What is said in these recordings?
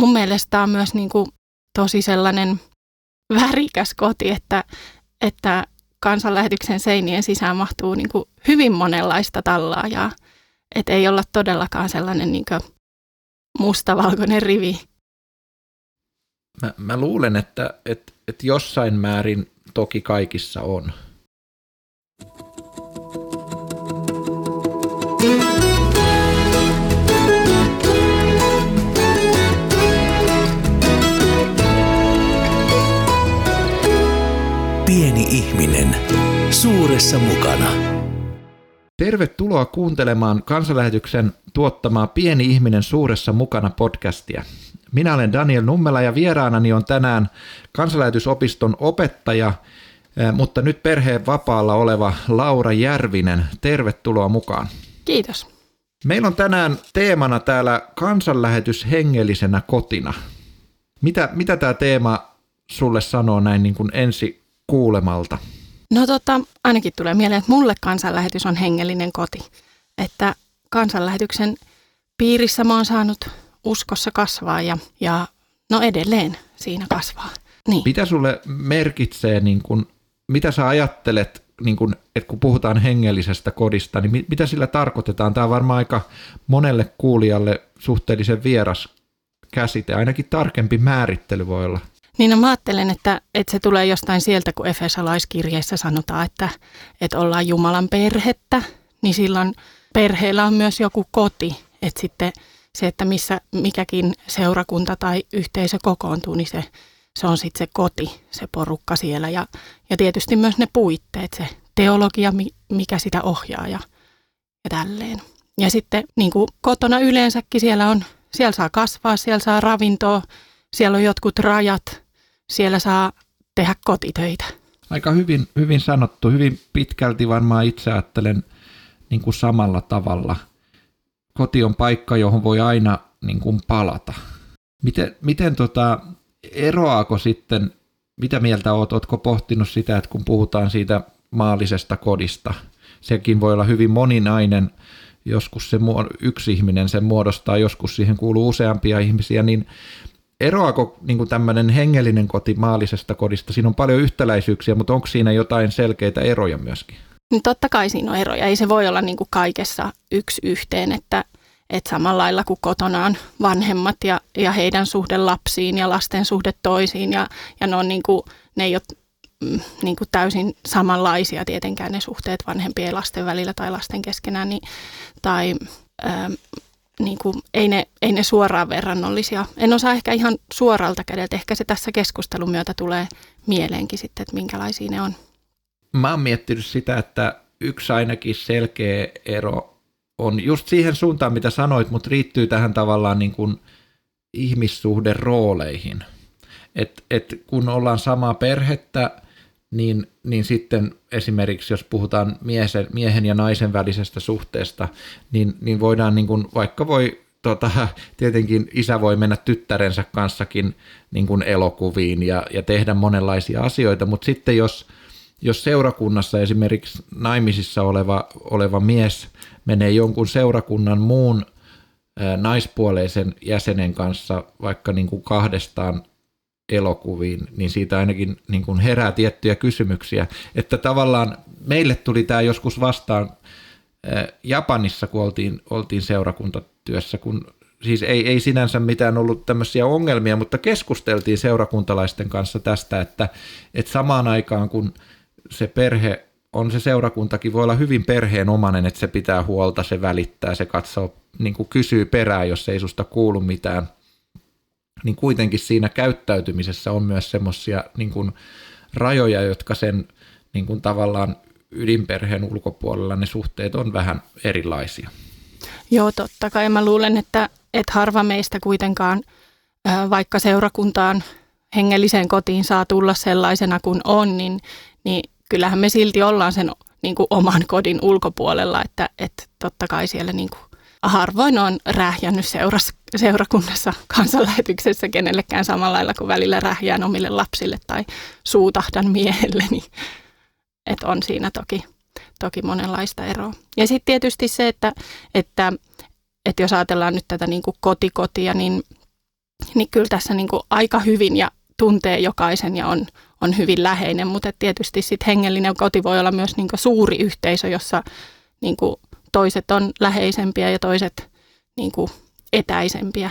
mun mielestä tämä on myös niin kuin tosi sellainen värikäs koti, että, että kansanlähetyksen seinien sisään mahtuu niin kuin hyvin monenlaista tallaajaa. Että ei olla todellakaan sellainen niin kuin mustavalkoinen rivi. Mä, mä luulen, että, että, että jossain määrin toki kaikissa on. Pieni ihminen, suuressa mukana. Tervetuloa kuuntelemaan kansanlähetyksen tuottamaa Pieni ihminen suuressa mukana podcastia. Minä olen Daniel Nummela ja vieraanani on tänään kansanlähetysopiston opettaja, eh, mutta nyt perheen vapaalla oleva Laura Järvinen. Tervetuloa mukaan. Kiitos. Meillä on tänään teemana täällä kansanlähetys hengellisenä kotina. Mitä, mitä tämä teema sulle sanoo näin niin kuin ensi kuulemalta? No tota, ainakin tulee mieleen, että mulle kansanlähetys on hengellinen koti. Että kansanlähetyksen piirissä mä oon saanut uskossa kasvaa ja, ja no edelleen siinä kasvaa. Niin. Mitä sulle merkitsee, niin kun, mitä sä ajattelet, niin kun, että kun puhutaan hengellisestä kodista, niin mit, mitä sillä tarkoitetaan? Tämä on varmaan aika monelle kuulijalle suhteellisen vieras käsite, ainakin tarkempi määrittely voi olla. Niin no mä ajattelen, että, että se tulee jostain sieltä, kun Efesalaiskirjeessä sanotaan, että, että ollaan Jumalan perhettä, niin silloin perheellä on myös joku koti, että sitten se, että missä mikäkin seurakunta tai yhteisö kokoontuu, niin se, se on sitten se koti, se porukka siellä. Ja, ja tietysti myös ne puitteet, se teologia, mikä sitä ohjaa ja, ja tälleen. Ja sitten niin kuin kotona yleensäkin siellä on, siellä saa kasvaa, siellä saa ravintoa, siellä on jotkut rajat, siellä saa tehdä kotitöitä. Aika hyvin, hyvin sanottu, hyvin pitkälti varmaan itse ajattelen niin kuin samalla tavalla. Koti on paikka, johon voi aina niin kuin palata. Miten, miten tota, eroaako sitten, mitä mieltä oot, ootko pohtinut sitä, että kun puhutaan siitä maallisesta kodista, sekin voi olla hyvin moninainen, joskus se yksi ihminen sen muodostaa, joskus siihen kuuluu useampia ihmisiä, niin eroako niin tämmöinen hengellinen koti maallisesta kodista? Siinä on paljon yhtäläisyyksiä, mutta onko siinä jotain selkeitä eroja myöskin? Niin totta kai siinä on eroja. Ei se voi olla niin kaikessa yksi yhteen, että, että samalla lailla kuin kotona on vanhemmat ja, ja heidän suhde lapsiin ja lasten suhde toisiin ja, ja ne, on niin kuin, ne ei ole mm, niin kuin täysin samanlaisia tietenkään ne suhteet vanhempien ja lasten välillä tai lasten keskenään, niin, tai ähm, niin kuin, ei, ne, ei ne suoraan verrannollisia. En osaa ehkä ihan suoralta kädeltä. Ehkä se tässä keskustelun myötä tulee mieleenkin sitten, että minkälaisia ne on. Mä oon miettinyt sitä, että yksi ainakin selkeä ero on just siihen suuntaan, mitä sanoit, mutta riittyy tähän tavallaan niin kuin ihmissuhderooleihin. Et, et kun ollaan samaa perhettä, niin, niin sitten esimerkiksi jos puhutaan miehen, miehen ja naisen välisestä suhteesta, niin, niin voidaan niin kuin, vaikka voi tota, tietenkin isä voi mennä tyttärensä kanssakin niin kuin elokuviin ja, ja tehdä monenlaisia asioita, mutta sitten jos, jos seurakunnassa esimerkiksi naimisissa oleva, oleva mies menee jonkun seurakunnan muun naispuoleisen jäsenen kanssa vaikka niin kuin kahdestaan elokuviin, niin siitä ainakin niin kuin herää tiettyjä kysymyksiä. Että tavallaan meille tuli tämä joskus vastaan Japanissa, kun oltiin, oltiin seurakuntatyössä, kun siis ei, ei sinänsä mitään ollut tämmöisiä ongelmia, mutta keskusteltiin seurakuntalaisten kanssa tästä, että, että samaan aikaan kun se perhe on se seurakuntakin, voi olla hyvin perheenomainen, että se pitää huolta, se välittää, se katsoo, niin kuin kysyy perään, jos ei susta kuulu mitään, niin kuitenkin siinä käyttäytymisessä on myös semmoisia niin rajoja, jotka sen niin kuin tavallaan ydinperheen ulkopuolella ne suhteet on vähän erilaisia. Joo, totta kai. Mä luulen, että, että harva meistä kuitenkaan, vaikka seurakuntaan hengelliseen kotiin saa tulla sellaisena kuin on, niin, niin kyllähän me silti ollaan sen niin kuin oman kodin ulkopuolella, että, että totta kai siellä niin kuin harvoin on rähjännyt seuras, seurakunnassa kansanlähetyksessä kenellekään samalla lailla kuin välillä rähjään omille lapsille tai suutahdan miehelle, niin että on siinä toki, toki monenlaista eroa. Ja sitten tietysti se, että, että, että jos ajatellaan nyt tätä niin kuin kotikotia, niin niin kyllä tässä niin kuin aika hyvin ja tuntee jokaisen ja on, on hyvin läheinen, mutta tietysti sitten hengellinen koti voi olla myös niin suuri yhteisö, jossa niin kuin toiset on läheisempiä ja toiset niin kuin etäisempiä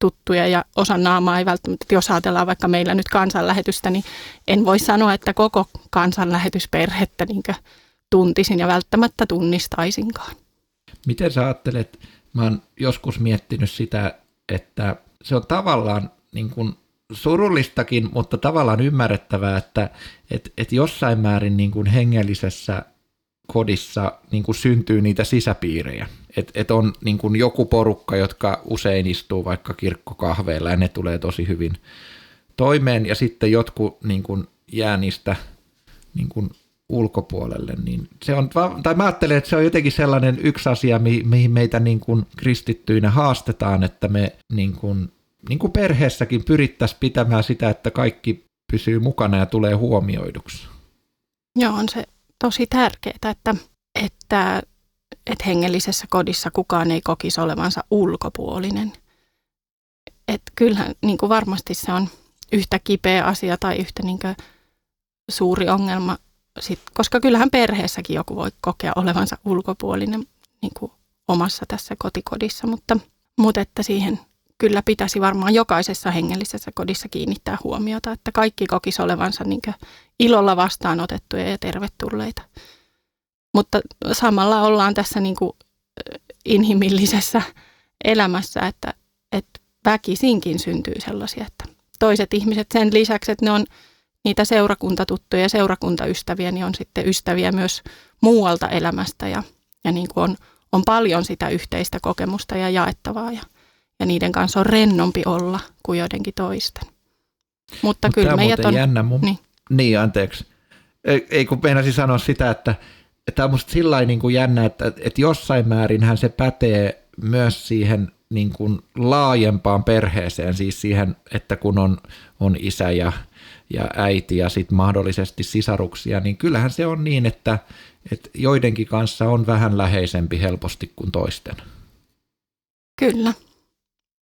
tuttuja ja osa naamaa ei välttämättä, jos ajatellaan vaikka meillä nyt kansanlähetystä, niin en voi sanoa, että koko kansanlähetysperhettä niin tuntisin ja välttämättä tunnistaisinkaan. Miten sä ajattelet, mä oon joskus miettinyt sitä, että se on tavallaan niin kuin surullistakin, mutta tavallaan ymmärrettävää, että et, et jossain määrin niin kuin hengellisessä kodissa niin kuin syntyy niitä sisäpiirejä. Että et on niin kuin joku porukka, jotka usein istuu vaikka kirkkokahveilla ja ne tulee tosi hyvin toimeen ja sitten jotkut niin kuin jää niistä niin kuin ulkopuolelle, niin se on, tai mä ajattelen, että se on jotenkin sellainen yksi asia, mihin meitä niin kuin kristittyinä haastetaan, että me niin kuin, niin kuin perheessäkin pyrittäisiin pitämään sitä, että kaikki pysyy mukana ja tulee huomioiduksi. Joo, on se tosi tärkeää, että, että, että hengellisessä kodissa kukaan ei kokisi olevansa ulkopuolinen. Että kyllähän niin kuin varmasti se on yhtä kipeä asia tai yhtä niin kuin suuri ongelma, sit, koska kyllähän perheessäkin joku voi kokea olevansa ulkopuolinen niin kuin omassa tässä kotikodissa, mutta, mutta että siihen kyllä pitäisi varmaan jokaisessa hengellisessä kodissa kiinnittää huomiota, että kaikki kokisi olevansa niin ilolla vastaanotettuja ja tervetulleita. Mutta samalla ollaan tässä niin kuin inhimillisessä elämässä, että, että väkisinkin syntyy sellaisia, että toiset ihmiset sen lisäksi, että ne on niitä seurakuntatuttuja ja seurakuntaystäviä, niin on sitten ystäviä myös muualta elämästä ja, ja niin kuin on, on paljon sitä yhteistä kokemusta ja jaettavaa ja, ja niiden kanssa on rennompi olla kuin joidenkin toisten. Mutta Mut kyllä meidät on... Jännä. Mun... Niin. Niin, anteeksi. Ei, kun meinasin sanoa sitä, että tämä on musta sillä niin kuin jännä, että, että jossain määrinhän se pätee myös siihen niin kuin laajempaan perheeseen, siis siihen, että kun on, on isä ja, ja äiti ja sitten mahdollisesti sisaruksia, niin kyllähän se on niin, että, että joidenkin kanssa on vähän läheisempi helposti kuin toisten. Kyllä.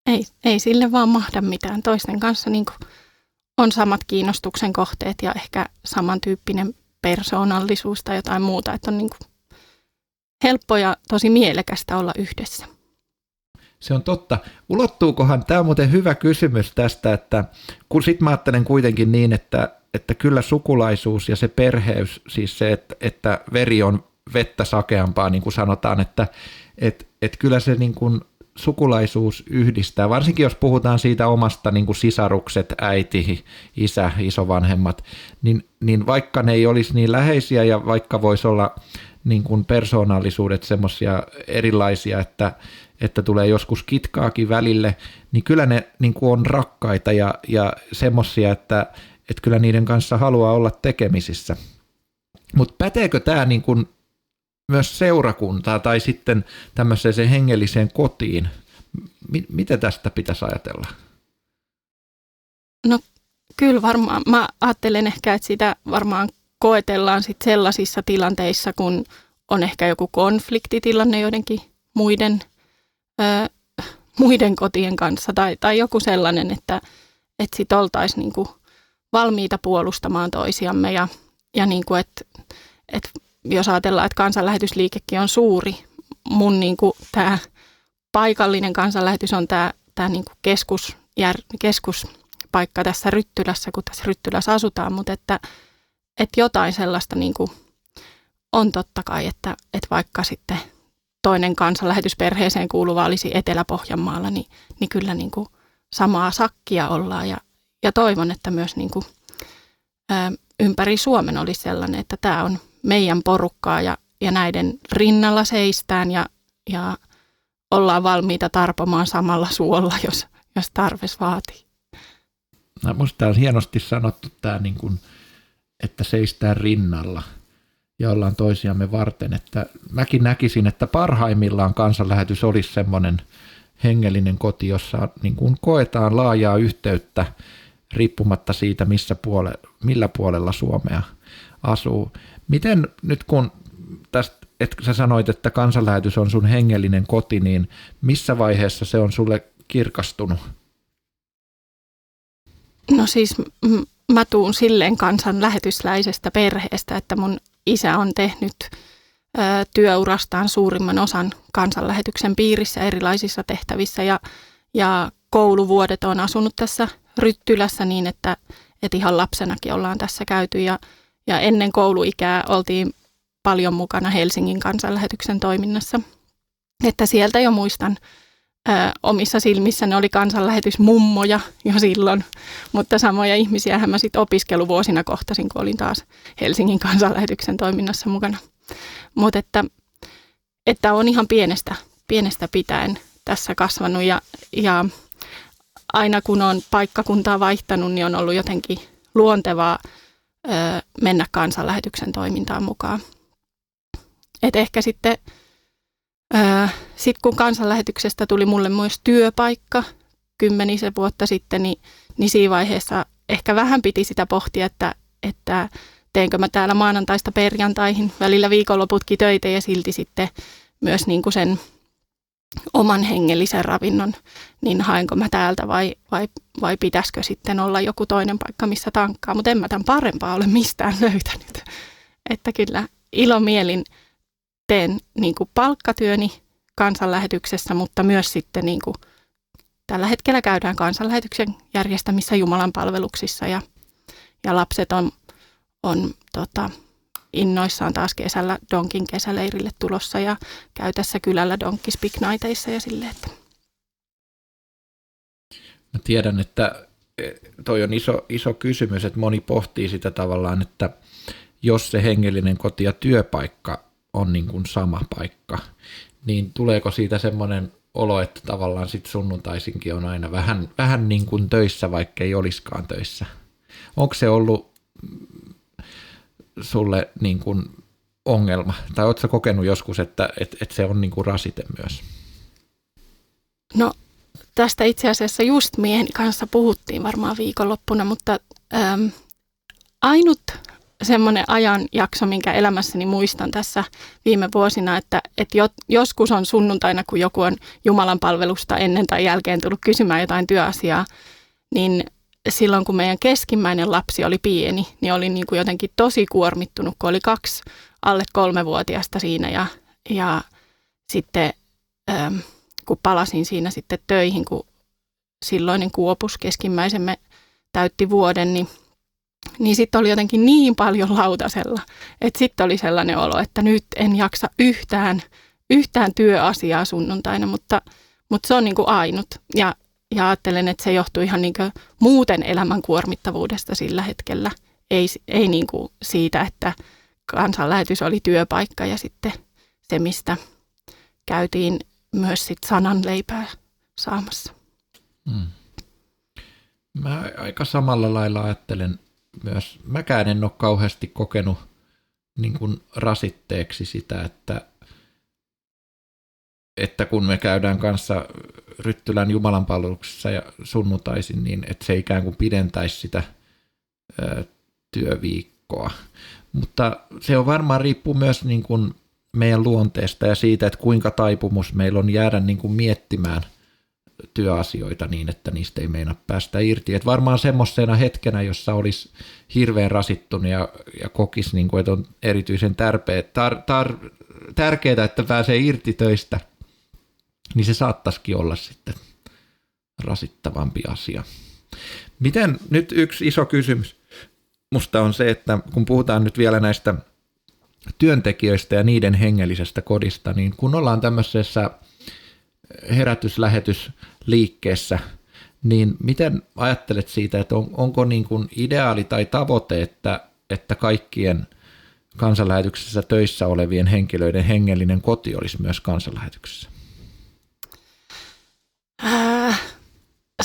Ei, ei sille vaan mahda mitään. Toisten kanssa niin on samat kiinnostuksen kohteet ja ehkä samantyyppinen persoonallisuus tai jotain muuta, että on niin helppo ja tosi mielekästä olla yhdessä. Se on totta. Ulottuukohan, tämä on muuten hyvä kysymys tästä, että kun sitten mä ajattelen kuitenkin niin, että, että kyllä sukulaisuus ja se perheys, siis se, että, että veri on vettä sakeampaa, niin kuin sanotaan, että että että kyllä se niin kuin sukulaisuus yhdistää, varsinkin jos puhutaan siitä omasta niin kuin sisarukset, äiti, isä, isovanhemmat, niin, niin vaikka ne ei olisi niin läheisiä ja vaikka voisi olla niin kuin persoonallisuudet semmoisia erilaisia, että, että tulee joskus kitkaakin välille, niin kyllä ne niin kuin on rakkaita ja, ja semmoisia, että, että kyllä niiden kanssa haluaa olla tekemisissä. Mutta päteekö tämä niin kuin myös seurakuntaa tai sitten tämmöiseen hengelliseen kotiin? M- mitä tästä pitäisi ajatella? No kyllä varmaan. Mä ajattelen ehkä, että sitä varmaan koetellaan sit sellaisissa tilanteissa, kun on ehkä joku konfliktitilanne joidenkin muiden, ö, muiden kotien kanssa tai, tai joku sellainen, että, että sitten oltaisiin niinku valmiita puolustamaan toisiamme ja, ja niinku, että et jos ajatellaan, että kansanlähetysliikekin on suuri, mun niinku tämä paikallinen kansanlähetys on tämä tää niinku keskus, jär, keskuspaikka tässä Ryttylässä, kun tässä Ryttylässä asutaan, mutta että, että jotain sellaista niinku on totta kai, että, että vaikka sitten toinen kansanlähetysperheeseen kuuluva olisi Etelä-Pohjanmaalla, niin, niin kyllä niin kuin samaa sakkia ollaan. Ja, ja toivon, että myös niin kuin, ä, ympäri Suomen olisi sellainen, että tämä on meidän porukkaa ja, ja näiden rinnalla seistään ja, ja ollaan valmiita tarpomaan samalla suolla, jos, jos tarvis vaatii. No, Minusta tämä on hienosti sanottu, tämä niin kuin, että seistään rinnalla – ja ollaan toisiamme varten. Että mäkin näkisin, että parhaimmillaan kansanlähetys olisi semmoinen hengellinen koti, jossa niin kuin koetaan laajaa yhteyttä riippumatta siitä, missä puole, millä puolella Suomea asuu. Miten nyt kun tästä, että sä sanoit, että kansanlähetys on sun hengellinen koti, niin missä vaiheessa se on sulle kirkastunut? No siis mä tuun silleen kansan lähetysläisestä perheestä, että mun isä on tehnyt ö, työurastaan suurimman osan kansanlähetyksen piirissä erilaisissa tehtävissä ja, ja kouluvuodet on asunut tässä Ryttylässä niin, että, että ihan lapsenakin ollaan tässä käyty ja, ja ennen kouluikää oltiin paljon mukana Helsingin kansanlähetyksen toiminnassa. Että sieltä jo muistan ö, omissa silmissä ne oli kansanlähetysmummoja jo silloin, mutta samoja ihmisiä mä sitten opiskeluvuosina kohtasin, kun olin taas Helsingin kansanlähetyksen toiminnassa mukana. Mutta että, että on ihan pienestä, pienestä pitäen tässä kasvanut ja, ja aina kun on paikkakuntaa vaihtanut, niin on ollut jotenkin luontevaa mennä kansanlähetyksen toimintaan mukaan. Et ehkä sitten sitten kun kansanlähetyksestä tuli mulle myös työpaikka kymmenisen vuotta sitten, niin, niin siinä vaiheessa ehkä vähän piti sitä pohtia, että, että teenkö mä täällä maanantaista perjantaihin välillä viikonloputkin töitä ja silti sitten myös niin kuin sen oman hengellisen ravinnon, niin haenko mä täältä vai, vai, vai pitäisikö sitten olla joku toinen paikka, missä tankkaa. Mutta en mä tämän parempaa ole mistään löytänyt. Että kyllä ilomielin teen niin kuin palkkatyöni kansanlähetyksessä, mutta myös sitten niin kuin tällä hetkellä käydään kansanlähetyksen järjestämissä Jumalan palveluksissa ja, ja lapset on, on tota, innoissaan taas kesällä Donkin kesäleirille tulossa ja käy tässä kylällä Donkkispiknaiteissa ja silleen, että Mä tiedän, että e, toi on iso, iso kysymys, että moni pohtii sitä tavallaan, että jos se hengellinen koti ja työpaikka on niin kuin sama paikka, niin tuleeko siitä semmoinen olo, että tavallaan sitten sunnuntaisinkin on aina vähän, vähän niin kuin töissä, vaikka ei olisikaan töissä. Onko se ollut sulle niin kuin ongelma, tai oletko kokenut joskus, että, että, että se on niin kuin rasite myös? No tästä itse asiassa just miehen kanssa puhuttiin varmaan viikonloppuna, mutta äm, ainut semmoinen ajanjakso, minkä elämässäni muistan tässä viime vuosina, että, että jo, joskus on sunnuntaina, kun joku on Jumalan palvelusta ennen tai jälkeen tullut kysymään jotain työasiaa, niin silloin kun meidän keskimmäinen lapsi oli pieni, niin oli niin kuin jotenkin tosi kuormittunut, kun oli kaksi alle kolmevuotiasta siinä ja, ja sitten ähm, kun palasin siinä sitten töihin, kun silloinen kuopus keskimmäisemme täytti vuoden, niin niin sitten oli jotenkin niin paljon lautasella, että sitten oli sellainen olo, että nyt en jaksa yhtään, yhtään työasiaa sunnuntaina, mutta, mutta se on niin kuin ainut. Ja, ja ajattelen, että se johtuu ihan niin muuten elämän kuormittavuudesta sillä hetkellä, ei, ei niin kuin siitä, että kansanlähetys oli työpaikka ja sitten se, mistä käytiin myös sit sanan leipää saamassa. Hmm. Mä aika samalla lailla ajattelen myös mäkään en ole kauheasti kokenut niin kuin rasitteeksi sitä, että, että kun me käydään kanssa Ryttylän Jumalan palveluksessa ja sunnuntaisin, niin että se ikään kuin pidentäisi sitä ö, työviikkoa. Mutta se on varmaan riippuu myös niin kuin meidän luonteesta ja siitä, että kuinka taipumus meillä on jäädä niin kuin miettimään – työasioita niin, että niistä ei meina päästä irti. Et varmaan semmoisena hetkenä, jossa olisi hirveän rasittunut ja, ja kokisi, niin kuin, että on erityisen tärpeä, tar, tar, tärkeää, että pääsee irti töistä, niin se saattaisikin olla sitten rasittavampi asia. Miten nyt yksi iso kysymys musta on se, että kun puhutaan nyt vielä näistä työntekijöistä ja niiden hengellisestä kodista, niin kun ollaan tämmöisessä herätyslähetysliikkeessä, niin miten ajattelet siitä, että on, onko niin kuin ideaali tai tavoite, että, että kaikkien kansanlähetyksessä töissä olevien henkilöiden hengellinen koti olisi myös kansanlähetyksessä?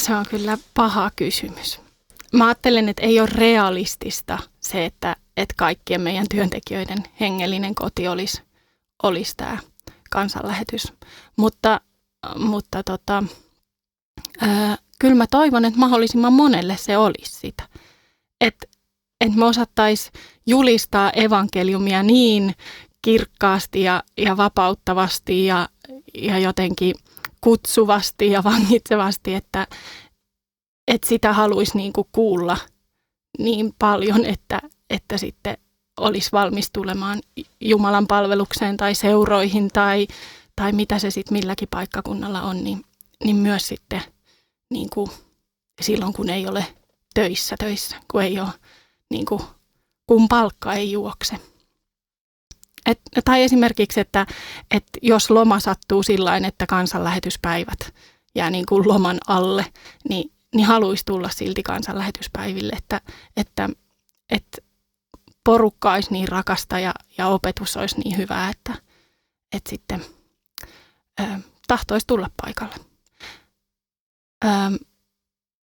Se on kyllä paha kysymys. Mä ajattelen, että ei ole realistista se, että, että kaikkien meidän työntekijöiden hengellinen koti olisi, olisi tämä kansanlähetys. Mutta mutta tota, ää, kyllä mä toivon, että mahdollisimman monelle se olisi sitä. Että et me osattaisiin julistaa evankeliumia niin kirkkaasti ja, ja vapauttavasti ja, ja jotenkin kutsuvasti ja vangitsevasti, että että sitä haluaisi niin kuin kuulla niin paljon, että, että sitten olisi valmis tulemaan Jumalan palvelukseen tai seuroihin tai, tai mitä se sitten milläkin paikkakunnalla on, niin, niin myös sitten niin kuin silloin, kun ei ole töissä töissä, kun ei ole, niin kuin, kun palkka ei juokse. Et, tai esimerkiksi, että, että jos loma sattuu sillä että kansanlähetyspäivät jää niin kuin loman alle, niin, niin haluaisi tulla silti kansanlähetyspäiville, että, että, että porukka olisi niin rakasta ja, ja opetus olisi niin hyvää, että, että sitten ö, tahtoisi tulla paikalle.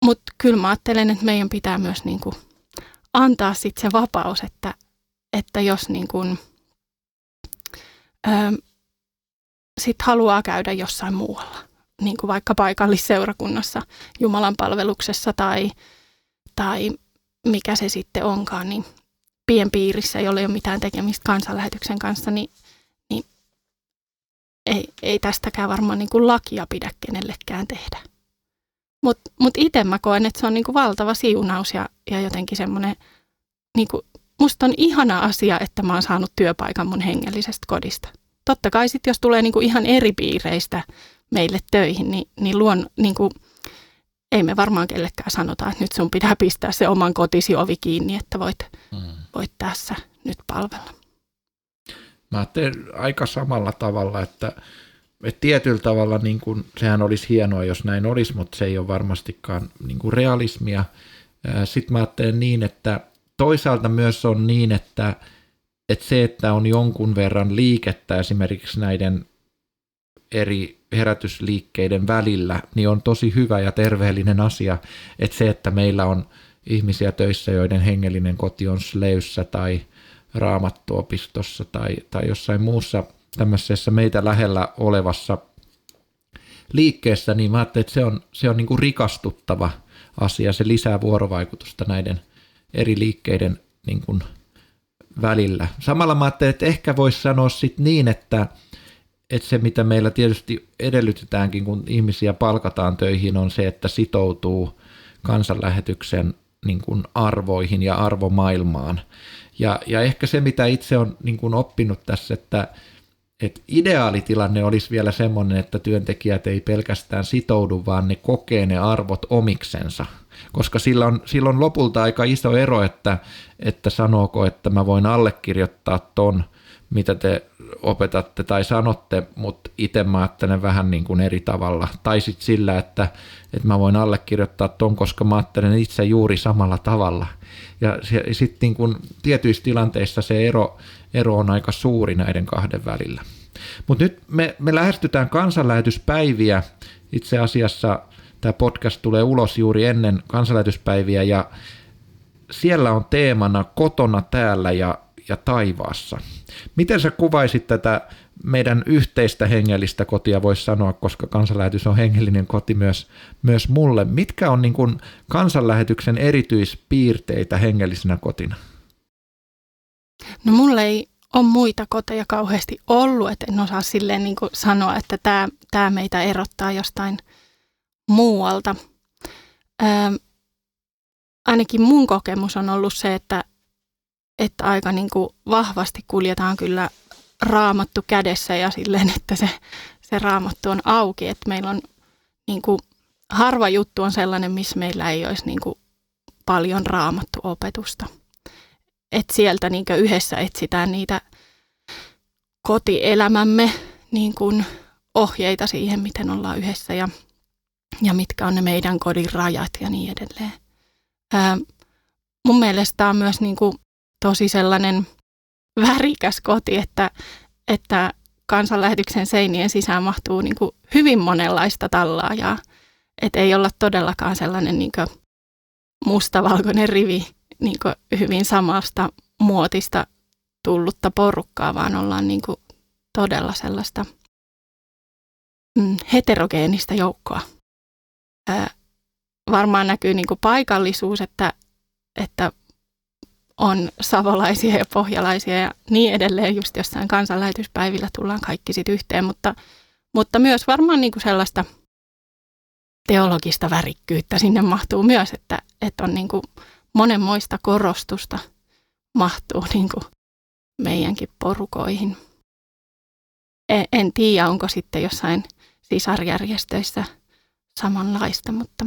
Mutta kyllä mä ajattelen, että meidän pitää myös niin kuin antaa sitten se vapaus, että, että jos niin kuin, sit haluaa käydä jossain muualla, niin kuin vaikka paikallisseurakunnassa, Jumalan palveluksessa tai, tai mikä se sitten onkaan, niin pienpiirissä, jolla ei ole mitään tekemistä kansanlähetyksen kanssa, niin, niin ei, ei tästäkään varmaan niin kuin lakia pidä kenellekään tehdä. Mutta mut itse mä koen, että se on niin kuin valtava siunaus ja, ja jotenkin semmoinen, niin kuin, musta on ihana asia, että mä oon saanut työpaikan mun hengellisestä kodista. Totta kai sitten, jos tulee niin kuin ihan eri piireistä meille töihin, niin, niin, luon, niin kuin, ei me varmaan kellekään sanota, että nyt sun pitää pistää se oman kotisi ovi kiinni, että voit, mm. voit tässä nyt palvella. Mä teen aika samalla tavalla, että, että tietyllä tavalla niin kuin, sehän olisi hienoa, jos näin olisi, mutta se ei ole varmastikaan niin realismia. Sitten mä ajattelen niin, että toisaalta myös on niin, että, että se, että on jonkun verran liikettä esimerkiksi näiden eri herätysliikkeiden välillä, niin on tosi hyvä ja terveellinen asia, että se, että meillä on ihmisiä töissä, joiden hengellinen koti on Sleyssä tai Raamattuopistossa tai, tai jossain muussa tämmöisessä meitä lähellä olevassa liikkeessä, niin mä ajattelin, että se on, se on niin kuin rikastuttava asia, se lisää vuorovaikutusta näiden eri liikkeiden niin kuin välillä. Samalla mä ajattelin, että ehkä voisi sanoa sitten niin, että, että se mitä meillä tietysti edellytetäänkin, kun ihmisiä palkataan töihin, on se, että sitoutuu kansanlähetyksen niin kuin arvoihin ja arvomaailmaan. Ja, ja ehkä se, mitä itse on niin oppinut tässä, että, että ideaalitilanne olisi vielä semmoinen, että työntekijät ei pelkästään sitoudu, vaan ne kokee ne arvot omiksensa. Koska sillä on, sillä on lopulta aika iso ero, että, että sanooko, että mä voin allekirjoittaa ton, mitä te opetatte tai sanotte, mutta itse mä ajattelen vähän niin kuin eri tavalla. Tai sitten sillä, että, että mä voin allekirjoittaa ton, koska mä ajattelen itse juuri samalla tavalla. Ja sitten niin tietyissä tilanteissa se ero, ero on aika suuri näiden kahden välillä. Mutta nyt me, me lähestytään kansanlähetyspäiviä. Itse asiassa tämä podcast tulee ulos juuri ennen kansanlähetyspäiviä ja siellä on teemana kotona täällä ja, ja taivaassa. Miten sä kuvaisit tätä meidän yhteistä hengellistä kotia, voisi sanoa, koska kansanlähetys on hengellinen koti myös, myös mulle. Mitkä on niin kuin kansanlähetyksen erityispiirteitä hengellisenä kotina? No mulle ei ole muita koteja kauheasti ollut, että en osaa silleen niin kuin sanoa, että tämä, tämä meitä erottaa jostain muualta. Ö, ainakin mun kokemus on ollut se, että, että aika niin kuin vahvasti kuljetaan kyllä raamattu kädessä ja silleen, että se, se raamattu on auki. Että meillä on niin kuin, harva juttu on sellainen, missä meillä ei olisi niin kuin, paljon raamattu opetusta että sieltä niin yhdessä etsitään niitä kotielämämme niin kuin ohjeita siihen, miten ollaan yhdessä ja, ja mitkä on ne meidän kodin rajat ja niin edelleen. Ää, mun mielestä on myös niin kuin tosi sellainen värikäs koti, että, että kansanlähetyksen seinien sisään mahtuu niin kuin hyvin monenlaista tallaajaa. Että ei olla todellakaan sellainen niin mustavalkoinen rivi niin hyvin samasta muotista tullutta porukkaa, vaan ollaan niin kuin todella sellaista mm, heterogeenistä joukkoa. Ää, varmaan näkyy niin kuin paikallisuus, että, että on savolaisia ja pohjalaisia ja niin edelleen, just jossain kansanlähetyspäivillä tullaan kaikki sitten yhteen, mutta, mutta myös varmaan niin kuin sellaista teologista värikkyyttä sinne mahtuu myös, että, että on niin kuin monenmoista korostusta mahtuu niin kuin meidänkin porukoihin. En, en tiedä, onko sitten jossain sisarjärjestöissä samanlaista, mutta,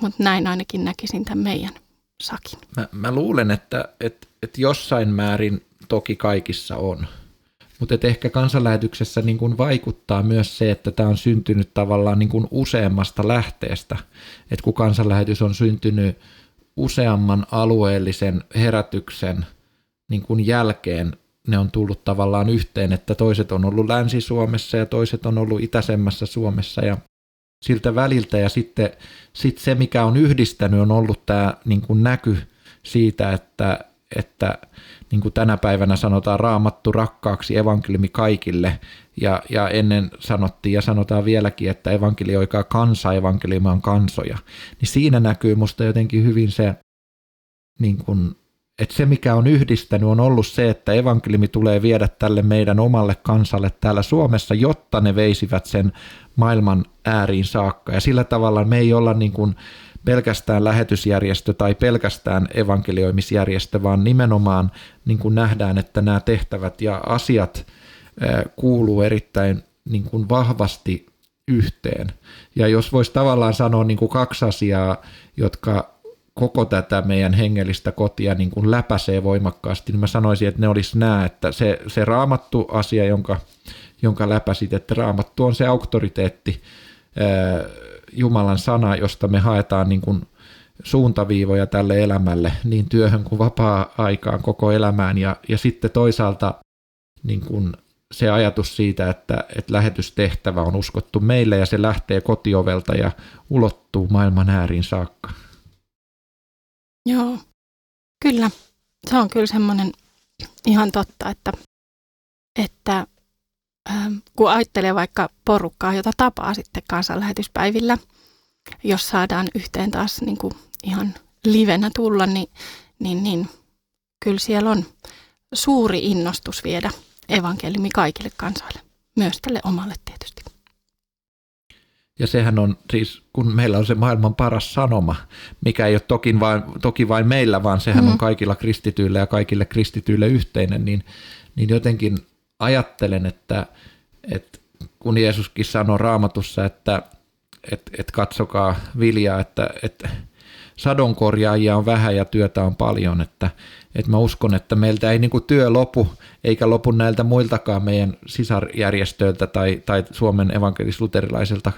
mutta näin ainakin näkisin tämän meidän sakin. Mä, mä luulen, että, että, että jossain määrin toki kaikissa on. Mutta ehkä kansanlähetyksessä niin kuin vaikuttaa myös se, että tämä on syntynyt tavallaan niin kuin useammasta lähteestä. Että kun kansanlähetys on syntynyt useamman alueellisen herätyksen niin kuin jälkeen, ne on tullut tavallaan yhteen, että toiset on ollut Länsi-Suomessa ja toiset on ollut itäisemmässä Suomessa ja siltä väliltä. Ja sitten sit se, mikä on yhdistänyt, on ollut tämä niin kuin näky siitä, että, että niin kuin tänä päivänä sanotaan raamattu rakkaaksi evankeliumi kaikille, ja, ja ennen sanottiin ja sanotaan vieläkin, että evankelioikaa kansa, evankeliumi on kansoja, niin siinä näkyy musta jotenkin hyvin se, niin kuin, että se mikä on yhdistänyt on ollut se, että evankeliumi tulee viedä tälle meidän omalle kansalle täällä Suomessa, jotta ne veisivät sen maailman ääriin saakka, ja sillä tavalla me ei olla niin kuin, pelkästään lähetysjärjestö tai pelkästään evankelioimisjärjestö, vaan nimenomaan niin kuin nähdään, että nämä tehtävät ja asiat kuuluu erittäin niin kuin vahvasti yhteen. Ja jos voisi tavallaan sanoa niin kuin kaksi asiaa, jotka koko tätä meidän hengellistä kotia niin kuin läpäisee voimakkaasti, niin mä sanoisin, että ne olisi nämä, että se, se raamattu asia, jonka, jonka läpäisit, että raamattu on se auktoriteetti, Jumalan sana, josta me haetaan niin kuin suuntaviivoja tälle elämälle, niin työhön kuin vapaa-aikaan koko elämään. Ja, ja sitten toisaalta niin kuin se ajatus siitä, että, että lähetystehtävä on uskottu meille ja se lähtee kotiovelta ja ulottuu maailman ääriin saakka. Joo, kyllä. Se on kyllä semmoinen ihan totta, että, että Ähm, kun ajattelee vaikka porukkaa, jota tapaa sitten kansanlähetyspäivillä, jos saadaan yhteen taas niin kuin ihan livenä tulla, niin, niin, niin kyllä siellä on suuri innostus viedä evankeliumi kaikille kansaille, myös tälle omalle tietysti. Ja sehän on siis, kun meillä on se maailman paras sanoma, mikä ei ole toki vain, toki vain meillä, vaan sehän mm. on kaikilla kristityillä ja kaikille kristityille yhteinen, niin, niin jotenkin ajattelen, että, että kun Jeesuskin sanoi raamatussa, että, että, että katsokaa viljaa, että, että sadonkorjaajia on vähän ja työtä on paljon, että, että mä uskon, että meiltä ei niin kuin työ lopu, eikä lopu näiltä muiltakaan meidän sisarjärjestöiltä tai, tai Suomen evankelis-luterilaiselta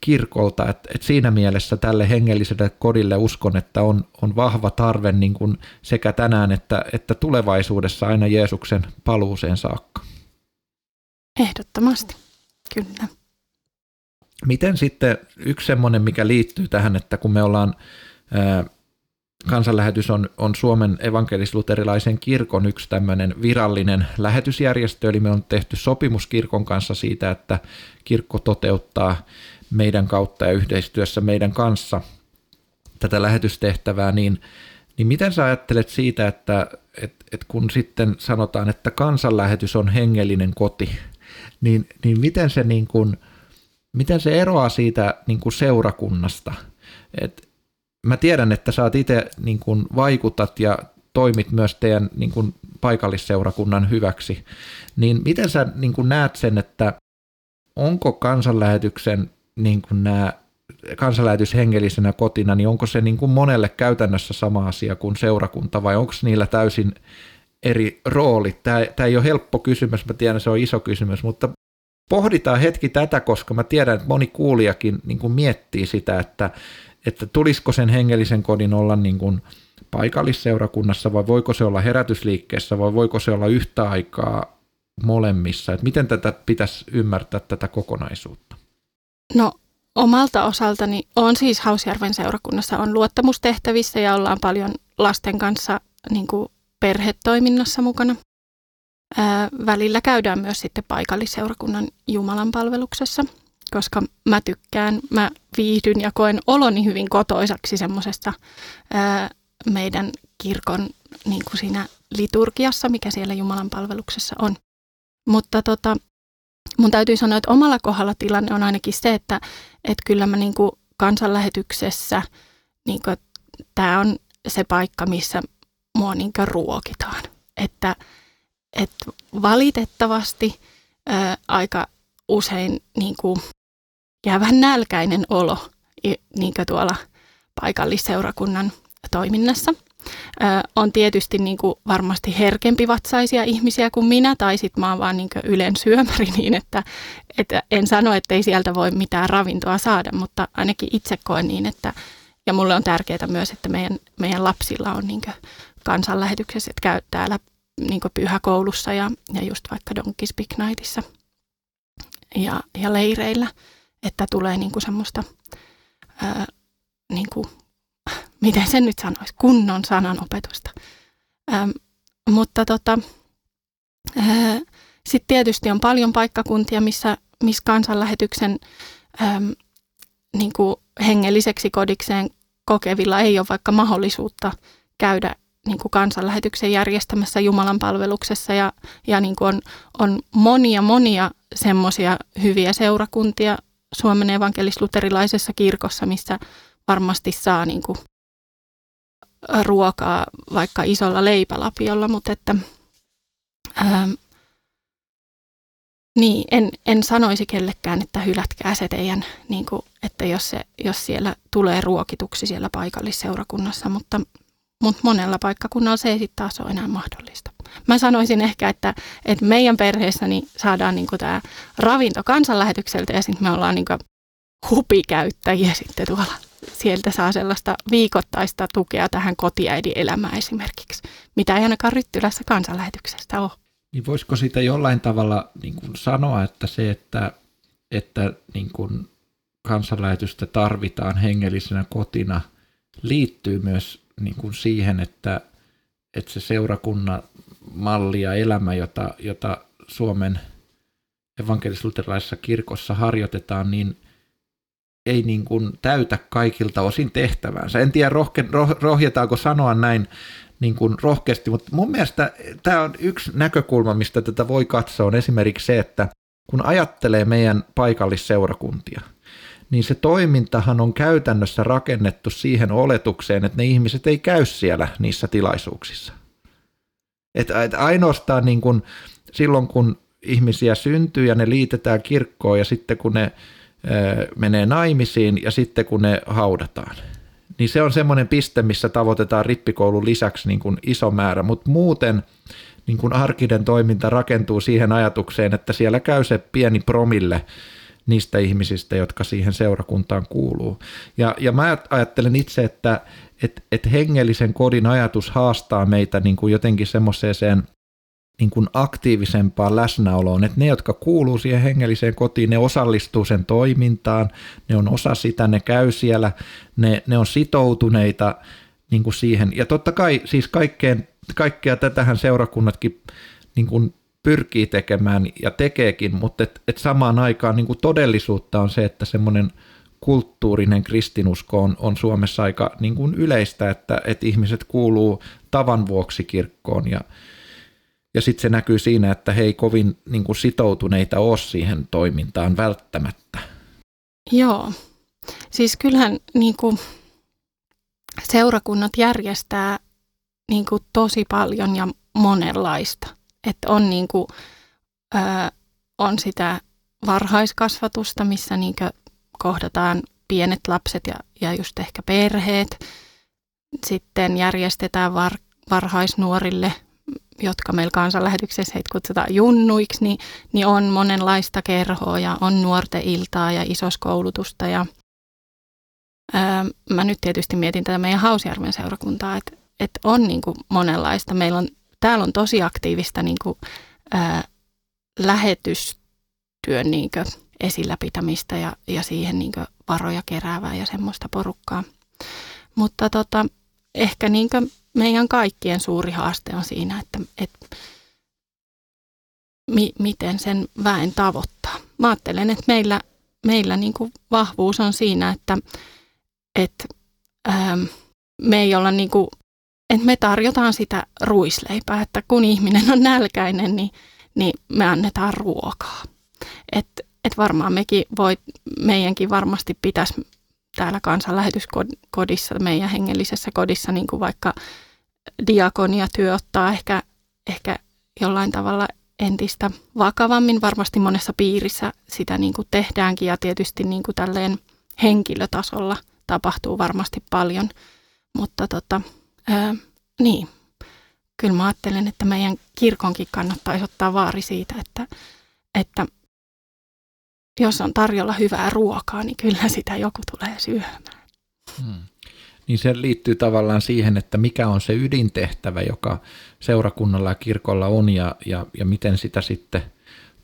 kirkolta, että, että siinä mielessä tälle hengelliselle kodille uskon, että on, on vahva tarve niin kuin sekä tänään että, että tulevaisuudessa aina Jeesuksen paluuseen saakka. Ehdottomasti, kyllä. Miten sitten yksi semmoinen, mikä liittyy tähän, että kun me ollaan, ää, kansanlähetys on, on Suomen evankelis-luterilaisen kirkon yksi tämmöinen virallinen lähetysjärjestö, eli me on tehty sopimus kirkon kanssa siitä, että kirkko toteuttaa meidän kautta ja yhteistyössä meidän kanssa tätä lähetystehtävää, niin, niin miten sä ajattelet siitä, että et, et kun sitten sanotaan, että kansanlähetys on hengellinen koti, niin, niin miten, se niin kuin, miten se eroaa siitä niin kuin seurakunnasta? Et mä tiedän, että sä itse niin kuin vaikutat ja toimit myös teidän niin kuin paikallisseurakunnan hyväksi, niin miten sä niin kuin näet sen, että onko kansanlähetyksen niin kuin nämä kansanlähetys hengellisenä kotina, niin onko se niin kuin monelle käytännössä sama asia kuin seurakunta vai onko niillä täysin eri roolit? Tämä, tämä ei ole helppo kysymys, mä tiedän, se on iso kysymys, mutta pohditaan hetki tätä, koska mä tiedän, että moni kuulijakin niin kuin miettii sitä, että, että tulisiko sen hengellisen kodin olla niin kuin paikallisseurakunnassa vai voiko se olla herätysliikkeessä vai voiko se olla yhtä aikaa molemmissa, että miten tätä pitäisi ymmärtää tätä kokonaisuutta? No omalta osaltani on siis Hausjärven seurakunnassa on luottamustehtävissä ja ollaan paljon lasten kanssa niin kuin perhetoiminnassa mukana. Ää, välillä käydään myös sitten paikallisseurakunnan Jumalan palveluksessa, koska mä tykkään, mä viihdyn ja koen oloni hyvin kotoisaksi semmoisesta meidän kirkon niin kuin siinä liturgiassa, mikä siellä Jumalan palveluksessa on. Mutta tota, mun täytyy sanoa, että omalla kohdalla tilanne on ainakin se, että, että kyllä mä niin kuin kansanlähetyksessä niin tämä on se paikka, missä mua niin ruokitaan. Että, että valitettavasti ää, aika usein niin kuin, jää vähän nälkäinen olo niin tuolla paikallisseurakunnan toiminnassa. Ö, on tietysti niin kuin varmasti herkempi vatsaisia ihmisiä kuin minä, tai sitten mä oon vaan niin ylen syömäri niin, että, että en sano, että ei sieltä voi mitään ravintoa saada, mutta ainakin itse koen niin, että ja mulle on tärkeää myös, että meidän, meidän lapsilla on niin kansanlähetyksessä, että käy täällä niin pyhäkoulussa ja, ja just vaikka Donkey's Big Nightissa ja, ja leireillä, että tulee niin kuin semmoista, ää, niin kuin, miten sen nyt sanoisi, kunnon sananopetusta. Ää, mutta tota, sitten tietysti on paljon paikkakuntia, missä, missä kansanlähetyksen ää, niin kuin hengelliseksi kodikseen kokevilla ei ole vaikka mahdollisuutta käydä niin kuin kansanlähetyksen järjestämässä Jumalan palveluksessa ja, ja niin kuin on, on monia monia semmoisia hyviä seurakuntia Suomen evankelis-luterilaisessa kirkossa, missä varmasti saa niin kuin ruokaa vaikka isolla leipälapiolla, mutta että ää, niin, en, en sanoisi kellekään, että hylätkää se teidän, niin kuin, että jos, se, jos siellä tulee ruokituksi siellä paikallisseurakunnassa, mutta, mutta monella paikkakunnalla se ei sitten taas ole enää mahdollista. Mä sanoisin ehkä, että, että meidän perheessä niin saadaan niin tämä ravinto kansanlähetykseltä ja sitten me ollaan niin hupikäyttäjiä sitten tuolla. Sieltä saa sellaista viikoittaista tukea tähän kotiäidin elämään esimerkiksi, mitä ei ainakaan Ryttylässä kansanlähetyksestä ole. Niin voisiko sitä jollain tavalla niin kuin sanoa, että se, että, että niin kuin kansanlähetystä tarvitaan hengellisenä kotina, liittyy myös niin kuin siihen, että, että se seurakunnan malli ja elämä, jota, jota Suomen evankelis-luterilaisessa kirkossa harjoitetaan, niin ei niin kuin täytä kaikilta osin tehtävänsä. En tiedä, rohke, roh, rohjetaanko sanoa näin niin kuin rohkeasti, mutta mun mielestä tämä on yksi näkökulma, mistä tätä voi katsoa, on esimerkiksi se, että kun ajattelee meidän paikallisseurakuntia, niin se toimintahan on käytännössä rakennettu siihen oletukseen, että ne ihmiset ei käy siellä niissä tilaisuuksissa. Että et ainoastaan niin kun, silloin, kun ihmisiä syntyy ja ne liitetään kirkkoon ja sitten kun ne ö, menee naimisiin ja sitten kun ne haudataan – niin se on semmoinen piste, missä tavoitetaan rippikoulun lisäksi niin kuin iso määrä, mutta muuten niin kuin arkinen toiminta rakentuu siihen ajatukseen, että siellä käy se pieni promille niistä ihmisistä, jotka siihen seurakuntaan kuuluu. Ja, ja mä ajattelen itse, että et, et hengellisen kodin ajatus haastaa meitä niin kuin jotenkin semmoiseen niin kuin aktiivisempaan läsnäoloon, että ne, jotka kuuluu siihen hengelliseen kotiin, ne osallistuu sen toimintaan, ne on osa sitä, ne käy siellä, ne, ne on sitoutuneita niin kuin siihen. Ja totta kai siis kaikkeen, kaikkea tätähän seurakunnatkin niin kuin pyrkii tekemään ja tekeekin, mutta et, et samaan aikaan niin kuin todellisuutta on se, että semmoinen kulttuurinen kristinusko on, on Suomessa aika niin kuin yleistä, että, että ihmiset kuuluu tavan vuoksi kirkkoon ja, ja sitten se näkyy siinä, että he ei kovin niin kuin sitoutuneita ole siihen toimintaan välttämättä. Joo. Siis kyllähän niin kuin, seurakunnat järjestää niin kuin, tosi paljon ja monenlaista. Että on, niin kuin, ö, on sitä varhaiskasvatusta, missä niin kohdataan pienet lapset ja, ja just ehkä perheet. Sitten järjestetään var, varhaisnuorille jotka meillä kansanlähetyksessä heitä kutsutaan junnuiksi, niin, niin on monenlaista kerhoa ja on nuorten iltaa ja isoskoulutusta. Ja, ää, mä nyt tietysti mietin tätä meidän Hausjärven seurakuntaa, että, että on niin kuin monenlaista. Meillä on, täällä on tosi aktiivista niin kuin, ää, lähetystyön niin kuin esillä pitämistä ja, ja siihen niin kuin varoja keräävää ja semmoista porukkaa. Mutta tota, ehkä niin kuin meidän kaikkien suuri haaste on siinä, että, että mi, miten sen väen tavoittaa. Mä ajattelen, että meillä, meillä niin kuin vahvuus on siinä, että, että ähm, me ei olla niin kuin, että me tarjotaan sitä ruisleipää, että kun ihminen on nälkäinen, niin, niin me annetaan ruokaa. Että et varmaan mekin voi, meidänkin varmasti pitäisi täällä kansanlähetyskodissa, meidän hengellisessä kodissa, niin kuin vaikka diakoniatyö ottaa ehkä, ehkä jollain tavalla entistä vakavammin. Varmasti monessa piirissä sitä niin kuin tehdäänkin ja tietysti niin kuin tälleen henkilötasolla tapahtuu varmasti paljon. Mutta tota, ää, niin, kyllä mä ajattelen, että meidän kirkonkin kannattaisi ottaa vaari siitä, että, että jos on tarjolla hyvää ruokaa, niin kyllä sitä joku tulee syömään. Hmm. Niin se liittyy tavallaan siihen, että mikä on se ydintehtävä, joka seurakunnalla ja kirkolla on ja, ja, ja miten sitä sitten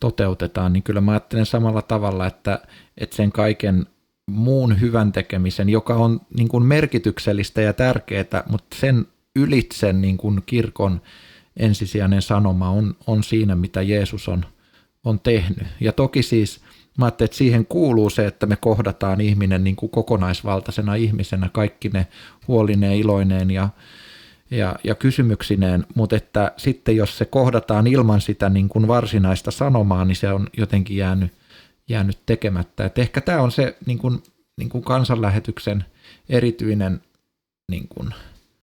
toteutetaan, niin kyllä mä ajattelen samalla tavalla, että, että sen kaiken muun hyvän tekemisen, joka on niin kuin merkityksellistä ja tärkeää, mutta sen ylitse niin kuin kirkon ensisijainen sanoma on, on siinä, mitä Jeesus on, on tehnyt. Ja toki siis mä ajattelin, että siihen kuuluu se, että me kohdataan ihminen niin kuin kokonaisvaltaisena ihmisenä, kaikki ne huolineen, iloineen ja, ja, ja kysymyksineen, mutta että sitten jos se kohdataan ilman sitä niin kuin varsinaista sanomaa, niin se on jotenkin jäänyt, jäänyt tekemättä. Et ehkä tämä on se niin kuin, niin kuin kansanlähetyksen erityinen niin kuin,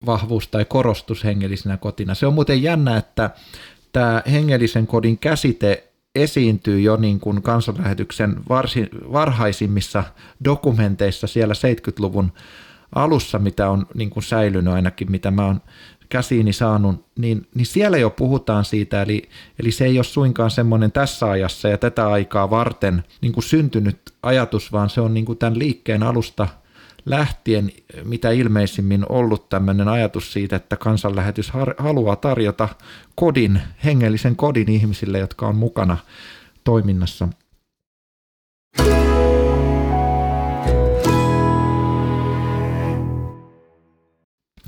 vahvuus tai korostus hengellisenä kotina. Se on muuten jännä, että tämä hengellisen kodin käsite esiintyy jo niin kuin kansanlähetyksen varsi, varhaisimmissa dokumenteissa siellä 70-luvun alussa, mitä on niin kuin säilynyt ainakin, mitä mä oon käsiini saanut, niin, niin siellä jo puhutaan siitä, eli, eli se ei ole suinkaan semmoinen tässä ajassa ja tätä aikaa varten niin kuin syntynyt ajatus, vaan se on niin kuin tämän liikkeen alusta – lähtien mitä ilmeisimmin ollut tämmöinen ajatus siitä, että kansanlähetys haluaa tarjota kodin, hengellisen kodin ihmisille, jotka on mukana toiminnassa.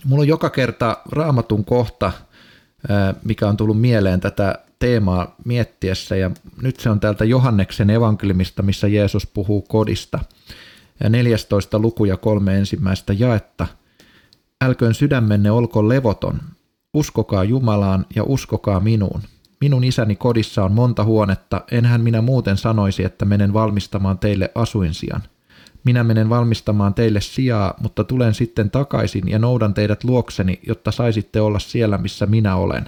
Mulla on joka kerta raamatun kohta, mikä on tullut mieleen tätä teemaa miettiessä, ja nyt se on täältä Johanneksen evankeliumista, missä Jeesus puhuu kodista – ja 14 luku ja kolme ensimmäistä jaetta. Älköön sydämenne olko levoton, uskokaa Jumalaan ja uskokaa minuun. Minun isäni kodissa on monta huonetta, enhän minä muuten sanoisi, että menen valmistamaan teille asuinsian. Minä menen valmistamaan teille sijaa, mutta tulen sitten takaisin ja noudan teidät luokseni, jotta saisitte olla siellä, missä minä olen.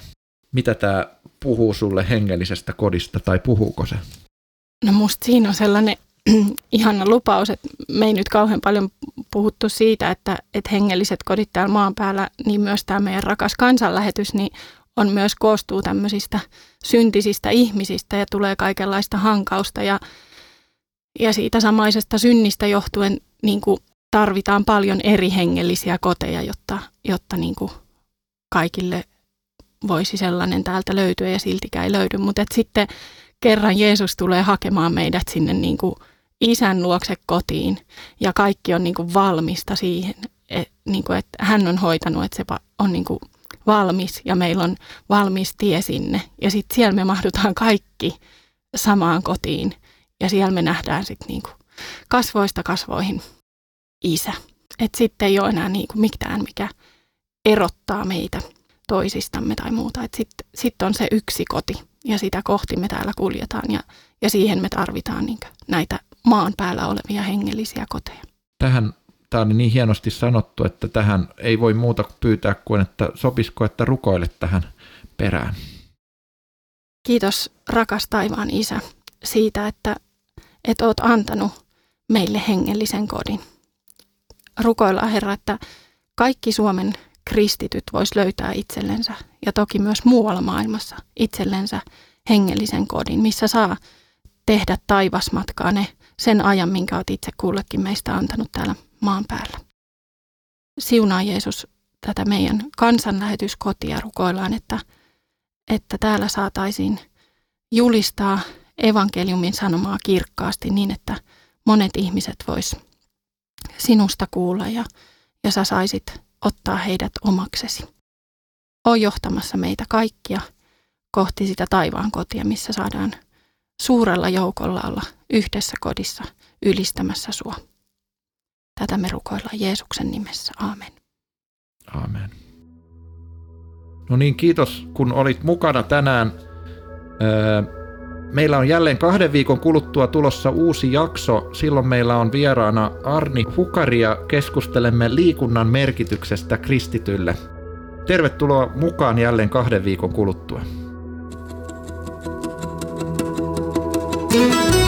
Mitä tämä puhuu sulle hengellisestä kodista, tai puhuuko se? No musta siinä on sellainen ihana lupaus, että me ei nyt kauhean paljon puhuttu siitä, että, että hengelliset kodit täällä maan päällä, niin myös tämä meidän rakas kansanlähetys, niin on myös koostuu tämmöisistä syntisistä ihmisistä ja tulee kaikenlaista hankausta ja, ja siitä samaisesta synnistä johtuen niin kuin tarvitaan paljon eri hengellisiä koteja, jotta, jotta niin kuin kaikille voisi sellainen täältä löytyä ja siltikään ei löydy. Mutta sitten kerran Jeesus tulee hakemaan meidät sinne niin kuin isän luokse kotiin ja kaikki on niin kuin valmista siihen, että, niin kuin, että hän on hoitanut, että se on niin kuin valmis ja meillä on valmis tie sinne. Ja sitten siellä me mahdutaan kaikki samaan kotiin ja siellä me nähdään sitten niin kuin kasvoista kasvoihin isä. Että sitten ei ole enää niin kuin mitään, mikä erottaa meitä toisistamme tai muuta. Sitten sit on se yksi koti ja sitä kohti me täällä kuljetaan ja, ja siihen me tarvitaan niin näitä maan päällä olevia hengellisiä koteja. Tähän tämä on niin hienosti sanottu, että tähän ei voi muuta pyytää kuin, että sopisiko, että rukoile tähän perään. Kiitos rakas taivaan isä siitä, että, että oot antanut meille hengellisen kodin. Rukoillaan Herra, että kaikki Suomen kristityt vois löytää itsellensä ja toki myös muualla maailmassa itsellensä hengellisen kodin, missä saa tehdä taivasmatkaa ne sen ajan, minkä olet itse kullekin meistä antanut täällä maan päällä. Siunaa Jeesus tätä meidän kansanlähetyskotia rukoillaan, että, että täällä saataisiin julistaa evankeliumin sanomaa kirkkaasti niin, että monet ihmiset vois sinusta kuulla ja, ja sä saisit ottaa heidät omaksesi. O johtamassa meitä kaikkia kohti sitä taivaan kotia, missä saadaan suurella joukolla olla yhdessä kodissa ylistämässä sua. Tätä me rukoillaan Jeesuksen nimessä. Aamen. Aamen. No niin, kiitos kun olit mukana tänään. Öö, Meillä on jälleen kahden viikon kuluttua tulossa uusi jakso. Silloin meillä on vieraana Arni Hukari ja keskustelemme liikunnan merkityksestä kristitylle. Tervetuloa mukaan jälleen kahden viikon kuluttua. thank you